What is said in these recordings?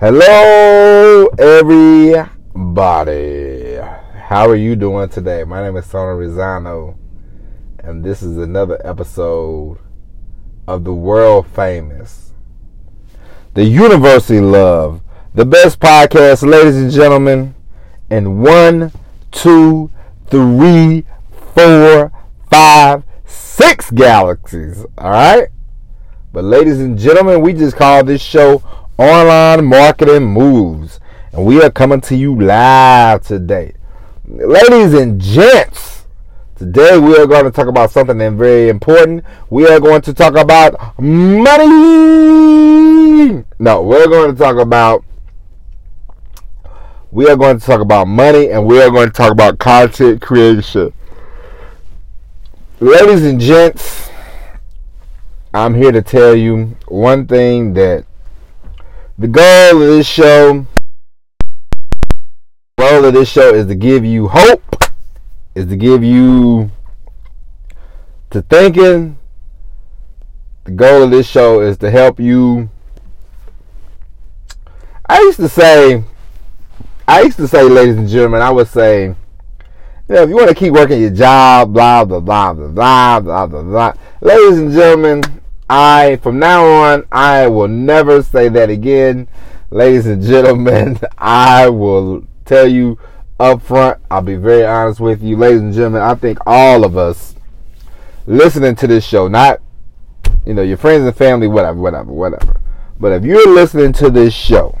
Hello, everybody. How are you doing today? My name is Tony Rizano, and this is another episode of the world famous, the University Love, the best podcast, ladies and gentlemen, in one, two, three, four, five, six galaxies. All right? But, ladies and gentlemen, we just call this show online marketing moves. And we are coming to you live today. Ladies and gents, today we are going to talk about something very important. We are going to talk about money. No, we're going to talk about we are going to talk about money and we are going to talk about content creation. Ladies and gents, I'm here to tell you one thing that the goal of this show, goal of this show is to give you hope, is to give you to thinking. The goal of this show is to help you. I used to say, I used to say, ladies and gentlemen, I would say, you know, if you want to keep working your job, blah blah blah blah blah blah blah blah. Ladies and gentlemen, I, from now on, I will never say that again. Ladies and gentlemen, I will tell you up front, I'll be very honest with you. Ladies and gentlemen, I think all of us listening to this show, not, you know, your friends and family, whatever, whatever, whatever. But if you're listening to this show,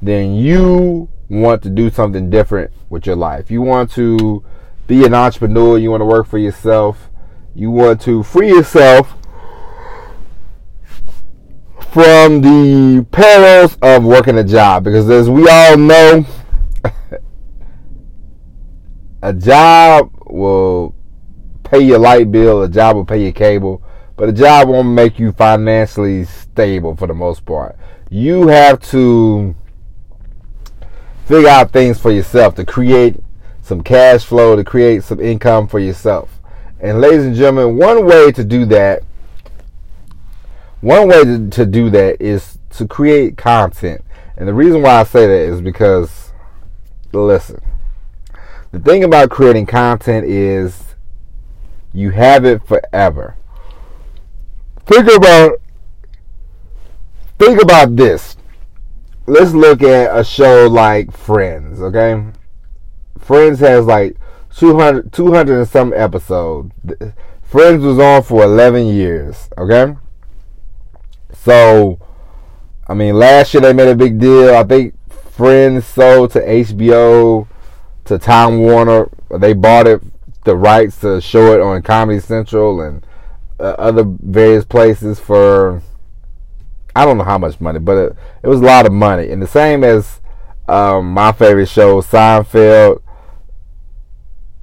then you want to do something different with your life. You want to be an entrepreneur, you want to work for yourself, you want to free yourself from the perils of working a job. Because as we all know a job will pay your light bill a job will pay your cable but a job won't make you financially stable for the most part. You have to figure out things for yourself to create some cash flow to create some income for yourself. And ladies and gentlemen one way to do that one way to, to do that is to create content. And the reason why I say that is because, listen, the thing about creating content is you have it forever. Think about think about this. Let's look at a show like Friends, okay? Friends has like 200, 200 and some episodes. Friends was on for 11 years, okay? So, I mean, last year they made a big deal. I think Friends sold to HBO, to Time Warner. They bought it, the rights to show it on Comedy Central and uh, other various places for I don't know how much money, but it, it was a lot of money. And the same as um, my favorite show, Seinfeld.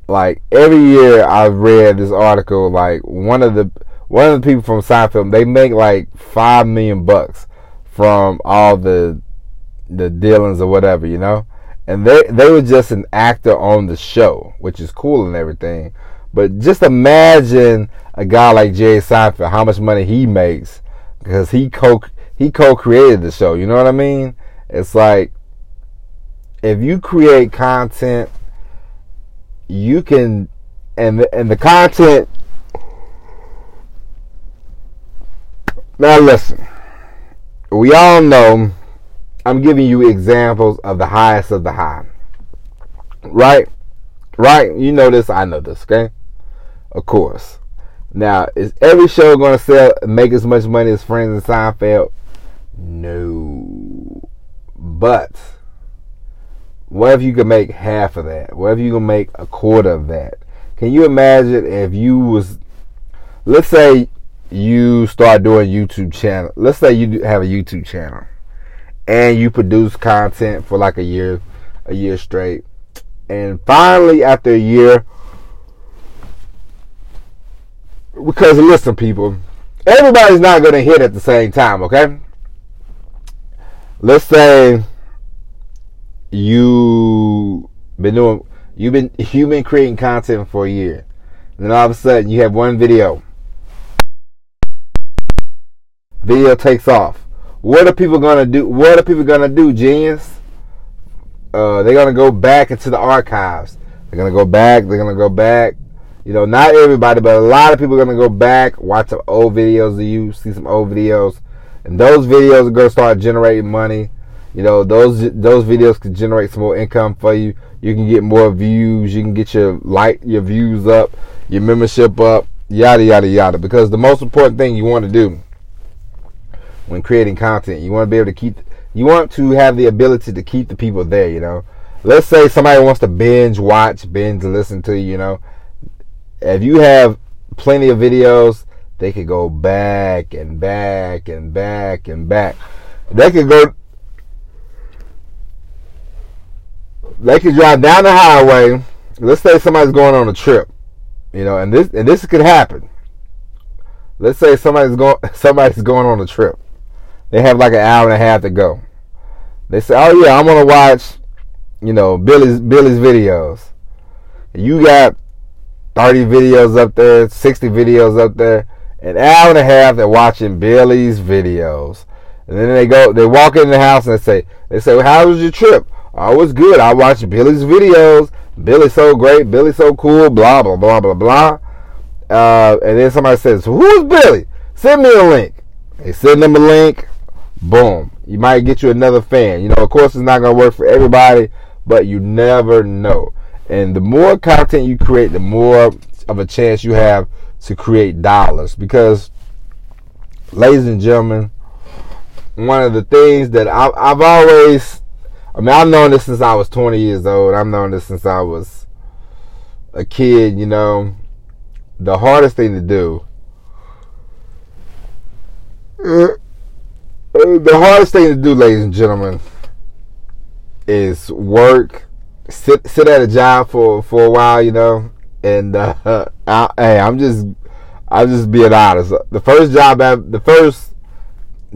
Like every year, I've read this article. Like one of the one of the people from Seinfeld, they make like five million bucks from all the the dealings or whatever, you know. And they they were just an actor on the show, which is cool and everything. But just imagine a guy like Jerry Seinfeld, how much money he makes because he co he co-created the show. You know what I mean? It's like if you create content, you can, and the, and the content Now listen, we all know I'm giving you examples of the highest of the high. Right? Right? You know this, I know this, okay? Of course. Now, is every show going to sell make as much money as Friends and Seinfeld? No. But what if you could make half of that? What if you could make a quarter of that? Can you imagine if you was let's say you start doing YouTube channel. Let's say you have a YouTube channel and you produce content for like a year, a year straight. And finally after a year because listen people, everybody's not going to hit at the same time, okay? Let's say you been doing you've been you've been creating content for a year. And then all of a sudden you have one video video takes off. what are people gonna do? What are people gonna do, genius? Uh, they're gonna go back into the archives. They're gonna go back. They're gonna go back. You know, not everybody, but a lot of people are gonna go back, watch some old videos of you, see some old videos, and those videos are gonna start generating money. You know, those those videos can generate some more income for you. You can get more views. You can get your like your views up, your membership up, yada yada yada. Because the most important thing you want to do when creating content, you want to be able to keep. You want to have the ability to keep the people there. You know, let's say somebody wants to binge watch, binge listen to you. Know, if you have plenty of videos, they could go back and back and back and back. They could go. They could drive down the highway. Let's say somebody's going on a trip, you know, and this and this could happen. Let's say somebody's going somebody's going on a trip. They have like an hour and a half to go. They say, "Oh yeah, I'm gonna watch, you know, Billy's Billy's videos." You got 30 videos up there, 60 videos up there. An hour and a half they're watching Billy's videos. And then they go, they walk in the house and they say, they say, well, how was your trip? Oh, it was good. I watched Billy's videos. Billy's so great. Billy's so cool. Blah, blah, blah, blah, blah. Uh, and then somebody says, who's Billy? Send me a link. They send them a link. Boom. You might get you another fan. You know, of course, it's not going to work for everybody, but you never know. And the more content you create, the more of a chance you have to create dollars. Because, ladies and gentlemen, one of the things that I, I've always, I mean, I've known this since I was 20 years old. I've known this since I was a kid, you know. The hardest thing to do, the hardest thing to do, ladies and gentlemen, is work sit sit at a job for for a while, you know, and uh, I, hey, I'm just I'm just being honest. The first job, I, the first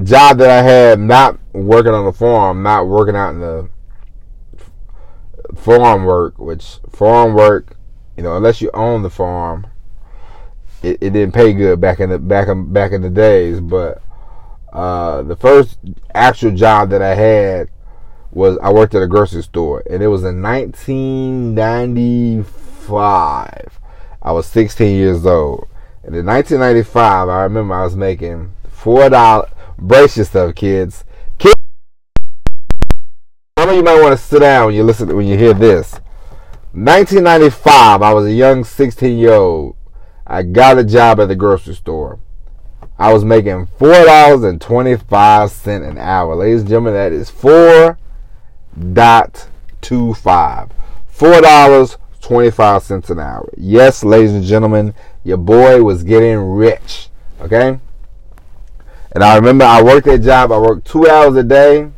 job that I had, not working on the farm, not working out in the farm work, which farm work, you know, unless you own the farm, it, it didn't pay good back in the back in back in the days. But uh, the first actual job that I had was I worked at a grocery store, and it was in 1995. I was 16 years old, and in 1995, I remember I was making four dollars. Brace yourself, kids. Kids, some of you might want to sit down when you listen when you hear this. 1995, I was a young 16 year old. I got a job at the grocery store. I was making four dollars and twenty five cent an hour, ladies and gentlemen. That is four dot two five. Four dollars twenty five cents an hour. Yes, ladies and gentlemen, your boy was getting rich. Okay. And I remember I worked that job. I worked two hours a day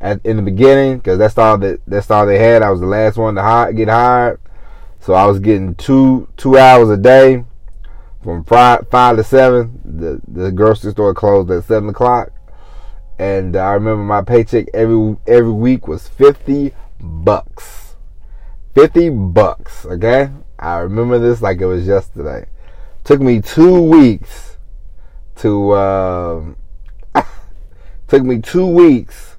at, in the beginning because that's all that that's all they had. I was the last one to hire, get hired, so I was getting two two hours a day from five, five to seven. The the grocery store closed at seven o'clock and I remember my paycheck every every week was fifty bucks. Fifty bucks. Okay, I remember this like it was yesterday. Took me two weeks to uh, took me two weeks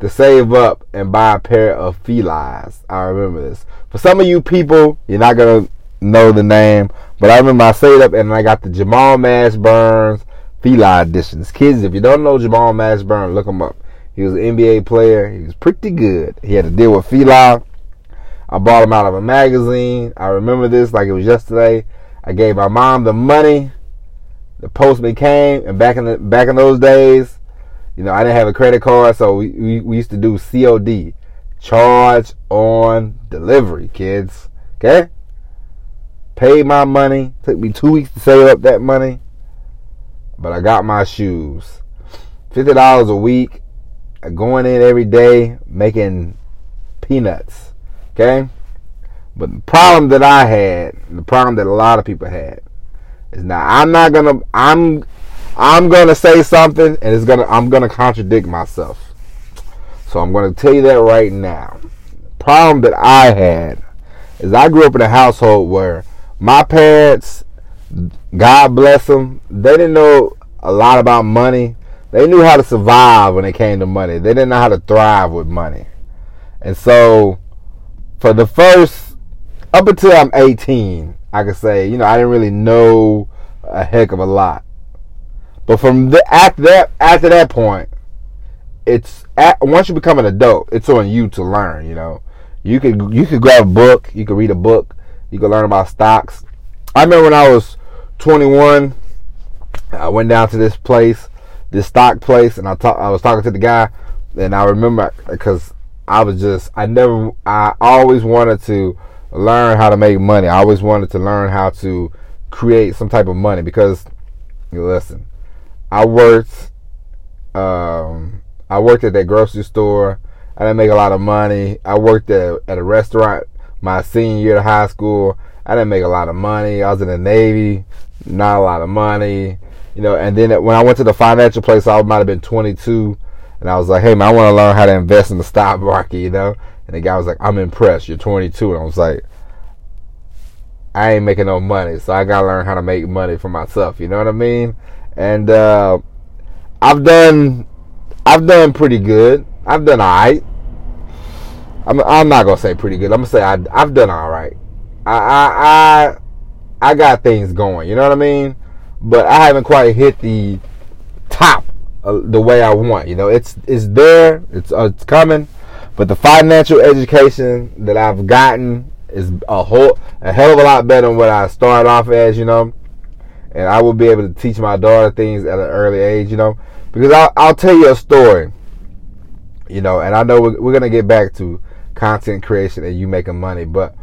to save up and buy a pair of Felines. I remember this. For some of you people, you're not gonna know the name, but I remember I saved up and I got the Jamal Mashburns Fila editions. Kids, if you don't know Jamal Mashburn, look him up. He was an NBA player. He was pretty good. He had to deal with Fila. I bought him out of a magazine. I remember this like it was yesterday. I gave my mom the money. The postman came, and back in the back in those days, you know, I didn't have a credit card, so we, we, we used to do COD, charge on delivery, kids. Okay, paid my money. Took me two weeks to save up that money but I got my shoes. Fifty dollars a week, uh, going in every day, making peanuts. Okay? But the problem that I had, the problem that a lot of people had, is now I'm not gonna I'm I'm gonna say something and it's gonna I'm gonna contradict myself. So I'm gonna tell you that right now. The problem that I had is I grew up in a household where my parents God bless them. They didn't know a lot about money, they knew how to survive when it came to money. They didn't know how to thrive with money. And so, for the first, up until I'm 18, I could say, you know, I didn't really know a heck of a lot. But from the, after that, after that point, it's at, once you become an adult, it's on you to learn. You know, you could you could grab a book, you could read a book, you can learn about stocks. I remember when I was 21, I went down to this place, this stock place, and I talk, I was talking to the guy, and I remember because I was just I never I always wanted to learn how to make money. I always wanted to learn how to create some type of money because listen, I worked um I worked at that grocery store. I didn't make a lot of money. I worked at, at a restaurant my senior year of high school. I didn't make a lot of money. I was in the Navy, not a lot of money. You know, and then when I went to the financial place, I might have been 22. And I was like, hey, man, I want to learn how to invest in the stock market, you know? And the guy was like, I'm impressed. You're 22. And I was like, I ain't making no money. So I got to learn how to make money for myself. You know what I mean? And uh, I've done I've done pretty good. I've done all right. I'm, I'm not gonna say pretty good. I'm gonna say I, I've done all right. I, I I I got things going. You know what I mean? But I haven't quite hit the top uh, the way I want. You know, it's it's there. It's uh, it's coming. But the financial education that I've gotten is a whole a hell of a lot better than what I started off as. You know, and I will be able to teach my daughter things at an early age. You know, because I'll, I'll tell you a story, you know, and I know we're, we're to get back to content creation and you making money, but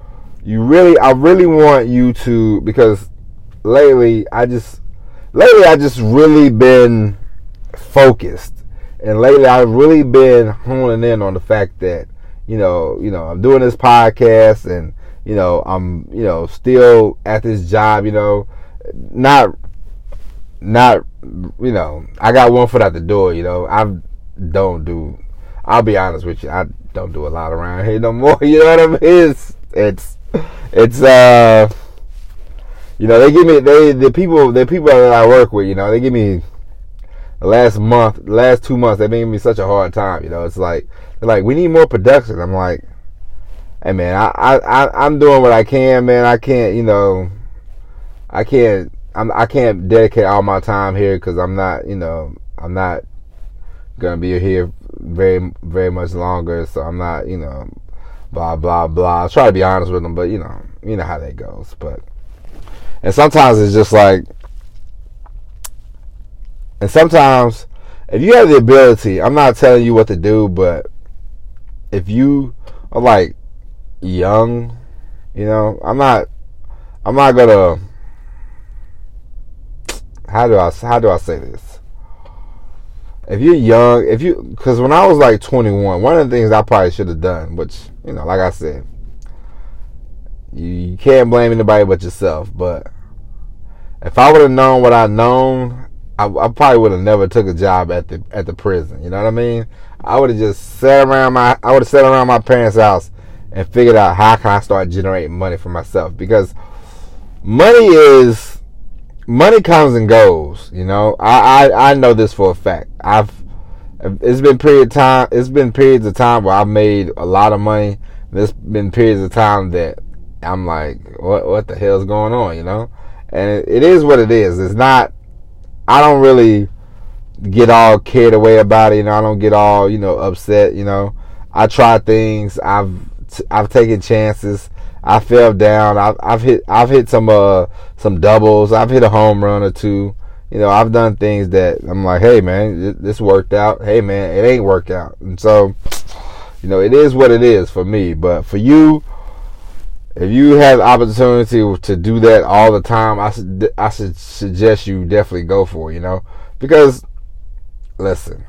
you really, I really want you to, because lately I just, lately I just really been focused. And lately I've really been honing in on the fact that, you know, you know, I'm doing this podcast and, you know, I'm, you know, still at this job, you know, not not you know I got one foot out the door. You know I don't do. I'll be honest with you. I don't do a lot around here no more. You know what I mean? It's it's it's uh you know they give me they the people the people that I work with. You know they give me last month, last two months. They made me such a hard time. You know it's like they're like we need more production. I'm like. Hey man, I, I, I'm doing what I can, man. I can't, you know, I can't I'm, I can't dedicate all my time here because I'm not, you know, I'm not gonna be here very, very much longer. So I'm not, you know, blah blah blah. I try to be honest with them, but you know, you know how that goes. But and sometimes it's just like, and sometimes if you have the ability, I'm not telling you what to do, but if you are like young, you know, I'm not, I'm not gonna how do I how do I say this? If you're young, if you because when I was like 21, one of the things I probably should have done, which you know, like I said, you, you can't blame anybody but yourself. But if I would have known what I known, I, I probably would have never took a job at the at the prison. You know what I mean? I would have just sat around my I would have sat around my parents' house and figured out how can I start generating money for myself because money is money comes and goes. You know, I, I I know this for a fact. I've it's been period time. It's been periods of time where I've made a lot of money. There's been periods of time that I'm like, what what the hell's going on? You know, and it, it is what it is. It's not. I don't really get all carried away about it. You know, I don't get all you know upset. You know, I try things. I've I've taken chances. I fell down. I've, I've hit I've hit some uh some doubles. I've hit a home run or two. You know, I've done things that I'm like, hey man, this worked out. Hey man, it ain't worked out. And so, you know, it is what it is for me. But for you, if you have opportunity to do that all the time, I should I should suggest you definitely go for it. You know, because listen,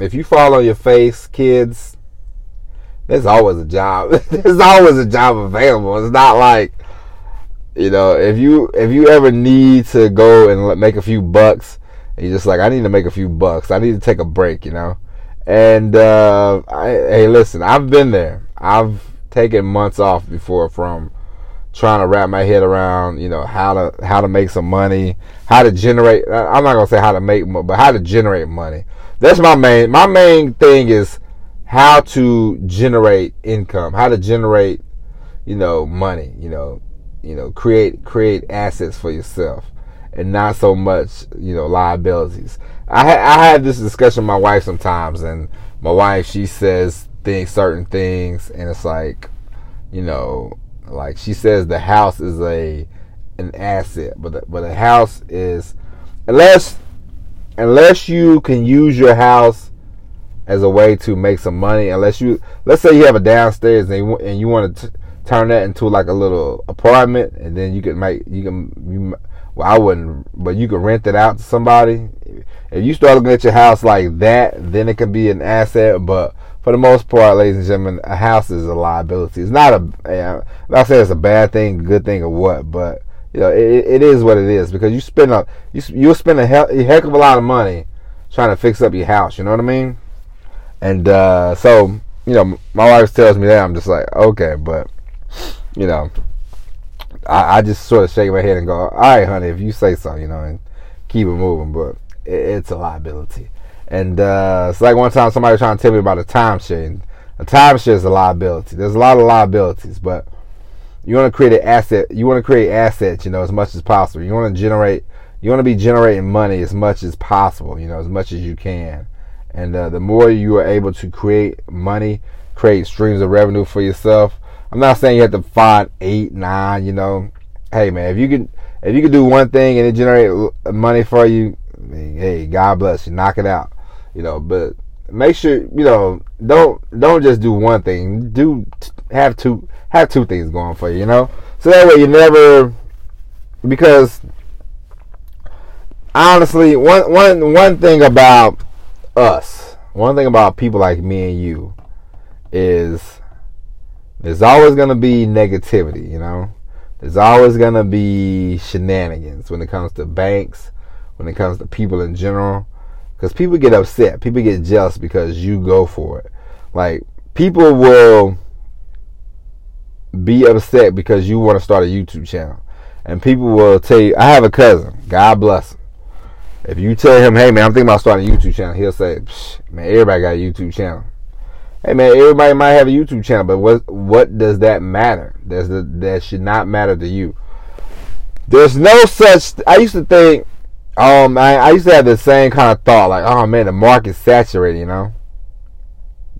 if you fall on your face, kids, there's always a job. there's always a job available. It's not like you know if you if you ever need to go and make a few bucks, you're just like I need to make a few bucks. I need to take a break. You know, and uh, I, hey, listen, I've been there. I've taken months off before from trying to wrap my head around, you know, how to how to make some money, how to generate. I'm not gonna say how to make, but how to generate money. That's my main. My main thing is how to generate income, how to generate, you know, money. You know, you know, create create assets for yourself, and not so much, you know, liabilities. I ha- I had this discussion with my wife sometimes, and my wife she says things, certain things, and it's like, you know, like she says the house is a an asset, but the, but a house is unless unless you can use your house as a way to make some money. Unless you let's say you have a downstairs and you, and you want to turn that into like a little apartment, and then you can make you can you. Well, I wouldn't, but you can rent it out to somebody. If you start looking at your house like that, then it can be an asset. But for the most part, ladies and gentlemen, a house is a liability. It's not a, eh, I'm not saying it's a bad thing, good thing, or what, but you know, it, it is what it is because you spend a, you, you'll spend a, hell, a heck of a lot of money trying to fix up your house. You know what I mean? And uh, so, you know, my wife tells me that I'm just like, okay, but you know, I, I just sort of shake my head and go, all right, honey, if you say so, you know, and keep it moving. But it, it's a liability. And uh, it's like one time somebody was trying to tell me about a timeshare. And a timeshare is a liability. There's a lot of liabilities, but you want to create an asset. You want to create assets, you know, as much as possible. You want to generate. You want to be generating money as much as possible, you know, as much as you can. And uh, the more you are able to create money, create streams of revenue for yourself. I'm not saying you have to find eight, nine. You know, hey man, if you can, if you can do one thing and it generate money for you, I mean, hey, God bless you. Knock it out you know, but make sure you know don't don't just do one thing. Do have two have two things going for you. You know, so that way you never because honestly, one one one thing about us, one thing about people like me and you is there's always gonna be negativity. You know, there's always gonna be shenanigans when it comes to banks, when it comes to people in general because people get upset. People get jealous because you go for it. Like, people will be upset because you want to start a YouTube channel. And people will tell you, I have a cousin, God bless him. If you tell him, hey man, I'm thinking about starting a YouTube channel, he'll say, man, everybody got a YouTube channel. Hey man, everybody might have a YouTube channel, but what what does that matter? Does the, that should not matter to you. There's no such. I used to think um, I, I used to have the same kind of thought, like, oh man, the market's saturated, you know.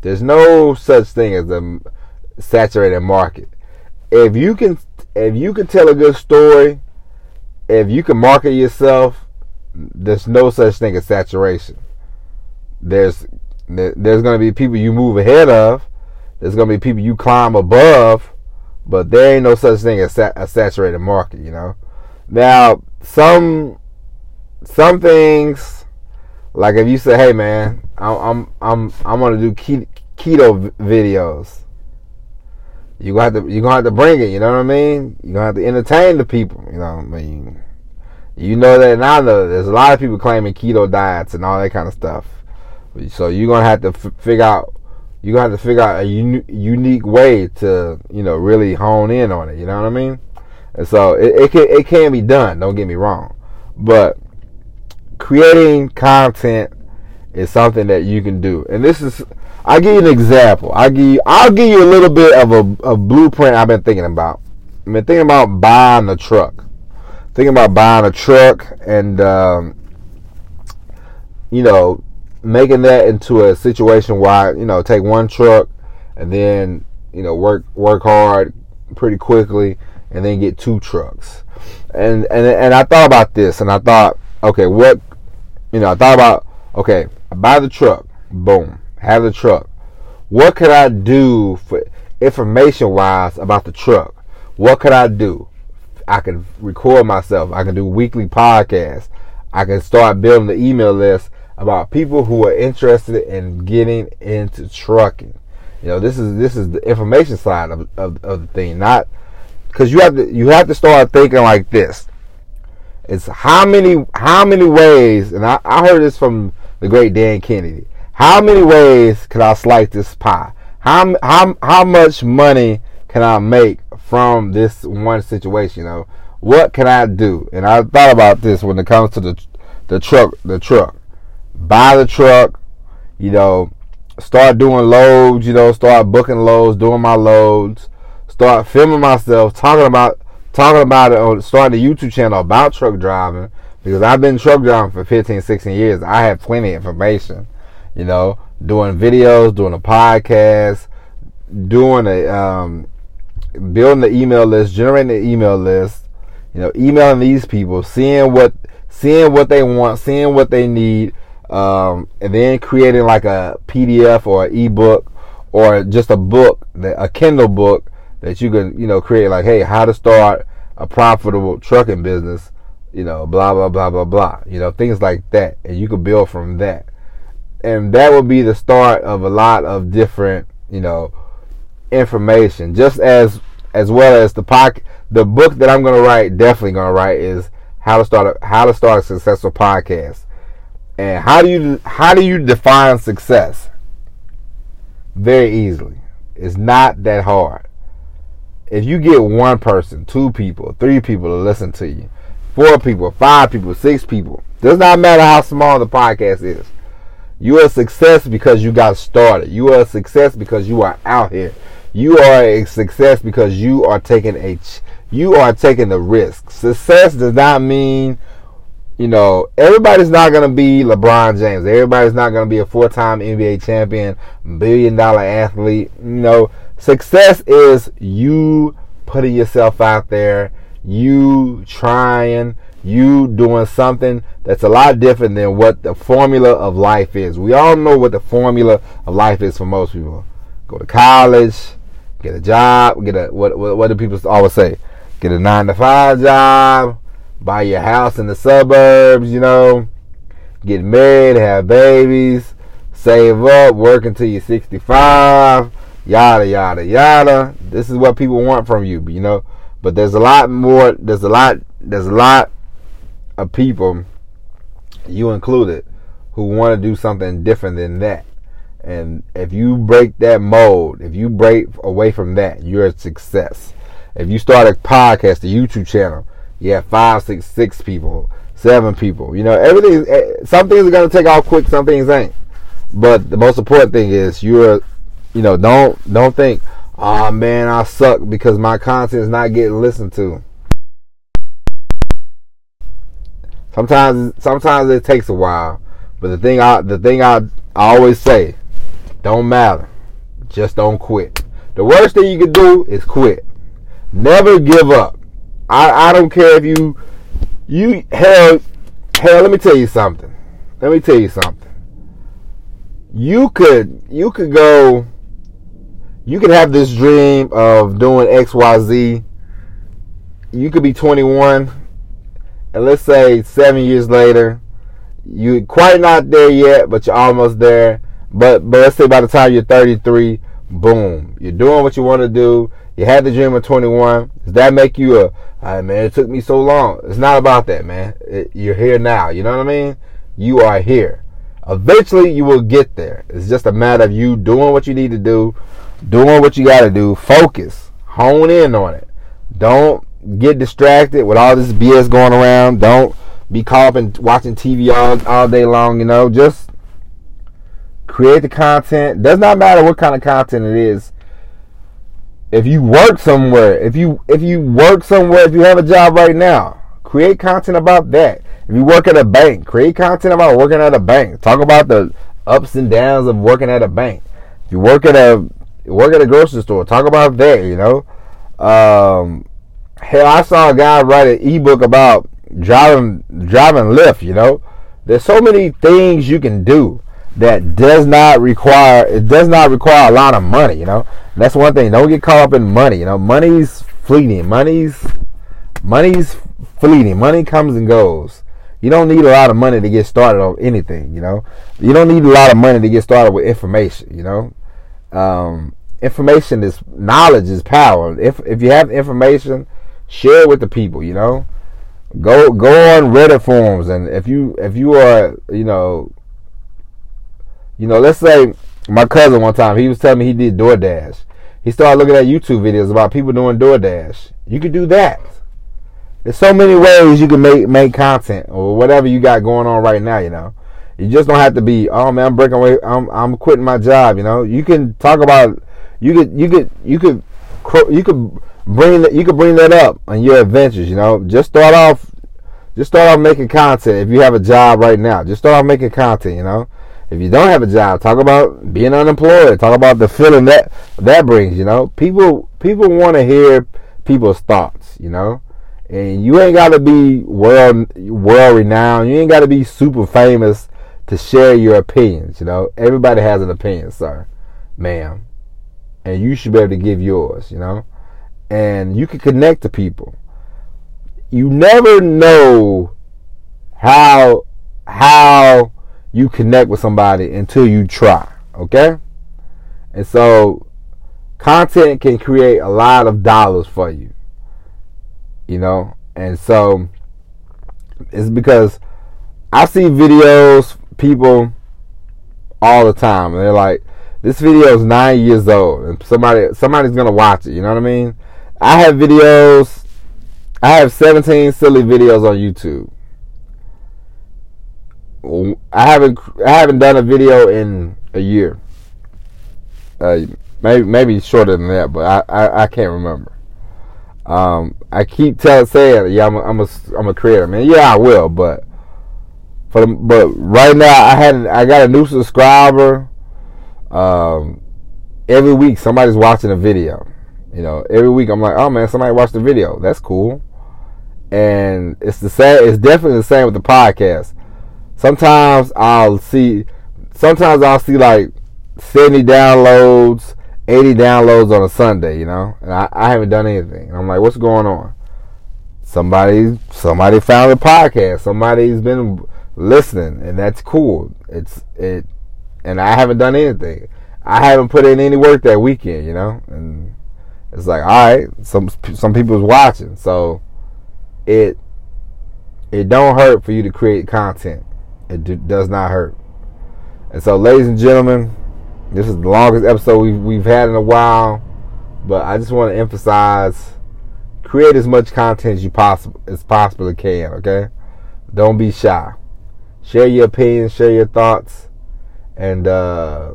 There's no such thing as a saturated market. If you can, if you can tell a good story, if you can market yourself, there's no such thing as saturation. There's there's going to be people you move ahead of. There's going to be people you climb above, but there ain't no such thing as a saturated market. You know. Now, some some things, like if you say, "Hey, man, I'm I'm I'm I'm gonna do keto videos," you gonna have to you gonna have to bring it. You know what I mean? You're gonna have to entertain the people. You know what I mean? You know that, and I know there's a lot of people claiming keto diets and all that kind of stuff. So you're gonna have to f- figure out. You're gonna have to figure out a uni- unique way to, you know, really hone in on it. You know what I mean? And so it, it can it can be done. Don't get me wrong, but creating content is something that you can do. And this is I'll give you an example. I'll give you I'll give you a little bit of a, a blueprint I've been thinking about. I've been thinking about buying a truck. Thinking about buying a truck and um, you know, making that into a situation where I, you know, take one truck and then, you know, work work hard pretty quickly and then get two trucks. And and and I thought about this and I thought, okay, what you know, I thought about, okay, I buy the truck, boom, have the truck. What could I do for information wise about the truck? What could I do? I can record myself. I can do weekly podcasts. I can start building the email list about people who are interested in getting into trucking. You know, this is this is the information side of, of, of the thing, not because you have to you have to start thinking like this. It's how many how many ways, and I, I heard this from the great Dan Kennedy. How many ways can I slice this pie? How how how much money can I make from this one situation. You know, what can I do? And I thought about this when it comes to the the truck. The truck, buy the truck. You know, start doing loads. You know, start booking loads, doing my loads. Start filming myself, talking about talking about it on starting a YouTube channel about truck driving because I've been truck driving for 15, 16 years. I have plenty of information. You know, doing videos, doing a podcast, doing a um, building the email list, generating the email list, you know, emailing these people, seeing what seeing what they want, seeing what they need, um, and then creating like a PDF or an ebook or just a book, a Kindle book that you can, you know, create like, hey, how to start a profitable trucking business, you know, blah blah blah blah blah, you know, things like that, and you can build from that, and that would be the start of a lot of different, you know, information, just as as well as the poc- the book that I'm gonna write, definitely gonna write is how to start a how to start a successful podcast. And how do you how do you define success? Very easily. It's not that hard. If you get one person, two people, three people to listen to you, four people, five people, six people, does not matter how small the podcast is. You are a success because you got started. You are a success because you are out here. You are a success because you are taking a you are taking the risk. Success does not mean you know everybody's not going to be LeBron James. Everybody's not going to be a four-time NBA champion, billion dollar athlete. You know, success is you putting yourself out there, you trying, you doing something that's a lot different than what the formula of life is. We all know what the formula of life is for most people. Go to college, get a job, get a what what, what do people always say? Get a nine to five job, buy your house in the suburbs, you know, get married, have babies, save up, work until you're 65, yada yada yada. This is what people want from you, you know. But there's a lot more. There's a lot. There's a lot of people, you included, who want to do something different than that. And if you break that mold, if you break away from that, you're a success. If you start a podcast, a YouTube channel, you have five, six, six people, seven people. You know, everything. Eh, some things are gonna take off quick, some things ain't. But the most important thing is you're, you know, don't don't think, oh man, I suck because my content is not getting listened to. Sometimes, sometimes it takes a while, but the thing I, the thing I, I always say, don't matter. Just don't quit. The worst thing you can do is quit. Never give up. I, I don't care if you you hell hell let me tell you something. Let me tell you something. You could you could go you could have this dream of doing XYZ. You could be 21 and let's say 7 years later you're quite not there yet, but you're almost there. But but let's say by the time you're 33, boom, you're doing what you want to do. You had the dream at 21. Does that make you a, right, man, it took me so long? It's not about that, man. It, you're here now. You know what I mean? You are here. Eventually, you will get there. It's just a matter of you doing what you need to do, doing what you got to do. Focus, hone in on it. Don't get distracted with all this BS going around. Don't be caught up in watching TV all, all day long. You know, just create the content. Does not matter what kind of content it is if you work somewhere, if you if you work somewhere, if you have a job right now, create content about that. If you work at a bank, create content about working at a bank. Talk about the ups and downs of working at a bank. If you work at a work at a grocery store, talk about that. You know, um, hell, I saw a guy write an ebook about driving driving Lyft. You know, there's so many things you can do that does not require it does not require a lot of money. You know, that's one thing. Don't get caught up in money. You know, money's fleeting. Money's money's fleeting. Money comes and goes. You don't need a lot of money to get started on anything. You know, you don't need a lot of money to get started with information. You know, um, information is knowledge is power. If if you have information, share it with the people. You know, go go on Reddit forums and if you if you are you know you know let's say my cousin one time, he was telling me he did DoorDash. he started looking at YouTube videos about people doing DoorDash. You could do that. There's so many ways you can make make content or whatever you got going on right now. You know, you just don't have to be. Oh man, I'm breaking away. I'm I'm quitting my job. You know, you can talk about. You could you could you could you could bring that you could bring that up on your adventures. You know, just start off. Just start off making content if you have a job right now. Just start off making content. You know, if you don't have a job, talk about being unemployed. Talk about the feeling that that brings. You know, people people want to hear people's thoughts. You know and you ain't got to be world world renowned. You ain't got to be super famous to share your opinions. You know, everybody has an opinion, sir, ma'am, and you should be able to give yours. You know, and you can connect to people. You never know how how you connect with somebody until you try. Okay, and so content can create a lot of dollars for you you know, and so it's because I see videos, people all the time, and they're like, "This video is nine years old, and somebody somebody's gonna watch it." You know what I mean? I have videos. I have 17 silly videos on YouTube. I haven't I haven't done a video in a year. Uh, maybe maybe shorter than that, but I, I, I can't remember. Um, I keep telling saying, yeah, I'm a, I'm a, I'm a creator, man. Yeah, I will, but for the, but right now I had I got a new subscriber. Um, every week somebody's watching a video. You know, every week I'm like, oh man, somebody watched the video. That's cool. And it's the same. It's definitely the same with the podcast. Sometimes I'll see. Sometimes I'll see like 70 downloads 80 downloads on a Sunday, you know, and I, I haven't done anything. And I'm like, what's going on? Somebody, somebody found the podcast. Somebody's been listening, and that's cool. It's it, and I haven't done anything. I haven't put in any work that weekend, you know, and it's like, all right, some some people's watching, so it it don't hurt for you to create content. It do, does not hurt. And so, ladies and gentlemen, this is the longest episode we've, we've had in a while, but I just want to emphasize create as much content as you possible as possibly can, okay? Don't be shy. Share your opinions, share your thoughts, and uh,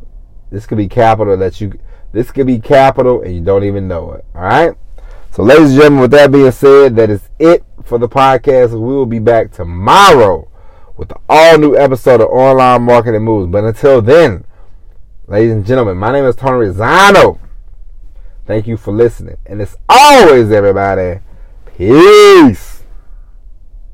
this could be capital that you this could be capital and you don't even know it. All right. So, ladies and gentlemen, with that being said, that is it for the podcast. We will be back tomorrow with the all new episode of Online Marketing Moves. But until then. Ladies and gentlemen, my name is Tony Rizzano. Thank you for listening. And as always, everybody, peace.